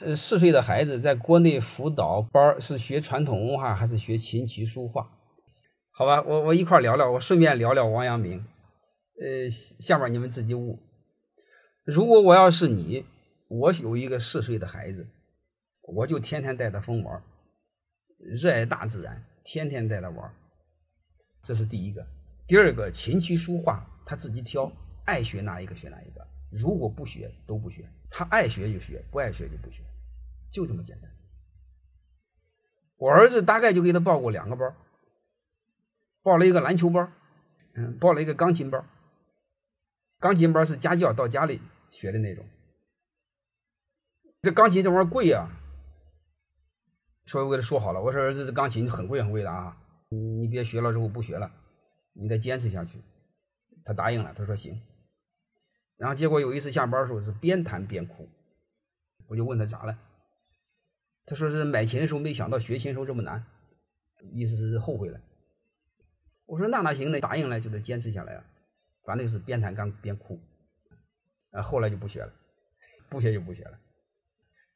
呃，四岁的孩子在国内辅导班是学传统文化还是学琴棋书画？好吧，我我一块聊聊，我顺便聊聊王阳明。呃，下面你们自己悟。如果我要是你，我有一个四岁的孩子，我就天天带他疯玩，热爱大自然，天天带他玩。这是第一个。第二个，琴棋书画他自己挑，爱学哪一个学哪一个。如果不学都不学，他爱学就学，不爱学就不学，就这么简单。我儿子大概就给他报过两个班，报了一个篮球班，嗯，报了一个钢琴班。钢琴班是家教到家里学的那种。这钢琴这玩意儿贵呀，所以我给他说好了，我说儿子这钢琴很贵很贵的啊，你你别学了之后不学了，你得坚持下去。他答应了，他说行。然后结果有一次下班的时候是边弹边哭，我就问他咋了，他说是买琴的时候没想到学琴时候这么难，意思是后悔了。我说那哪行呢？答应了就得坚持下来啊，反正就是边弹钢边哭，啊后来就不学了，不学就不学了，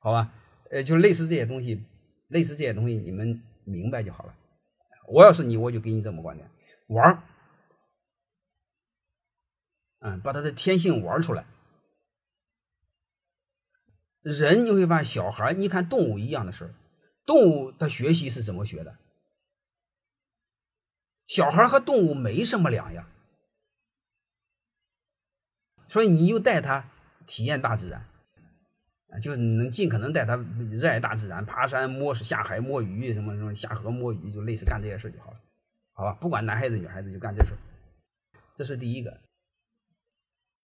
好吧？呃，就类似这些东西，类似这些东西你们明白就好了。我要是你，我就给你这么观点，玩儿。嗯，把他的天性玩出来。人你会发现，小孩你看动物一样的事，动物他学习是怎么学的？小孩和动物没什么两样，所以你就带他体验大自然，啊，就是你能尽可能带他热爱大自然，爬山、摸下海、摸鱼，什么什么下河摸鱼，就类似干这些事就好了，好吧？不管男孩子女孩子就干这事，这是第一个。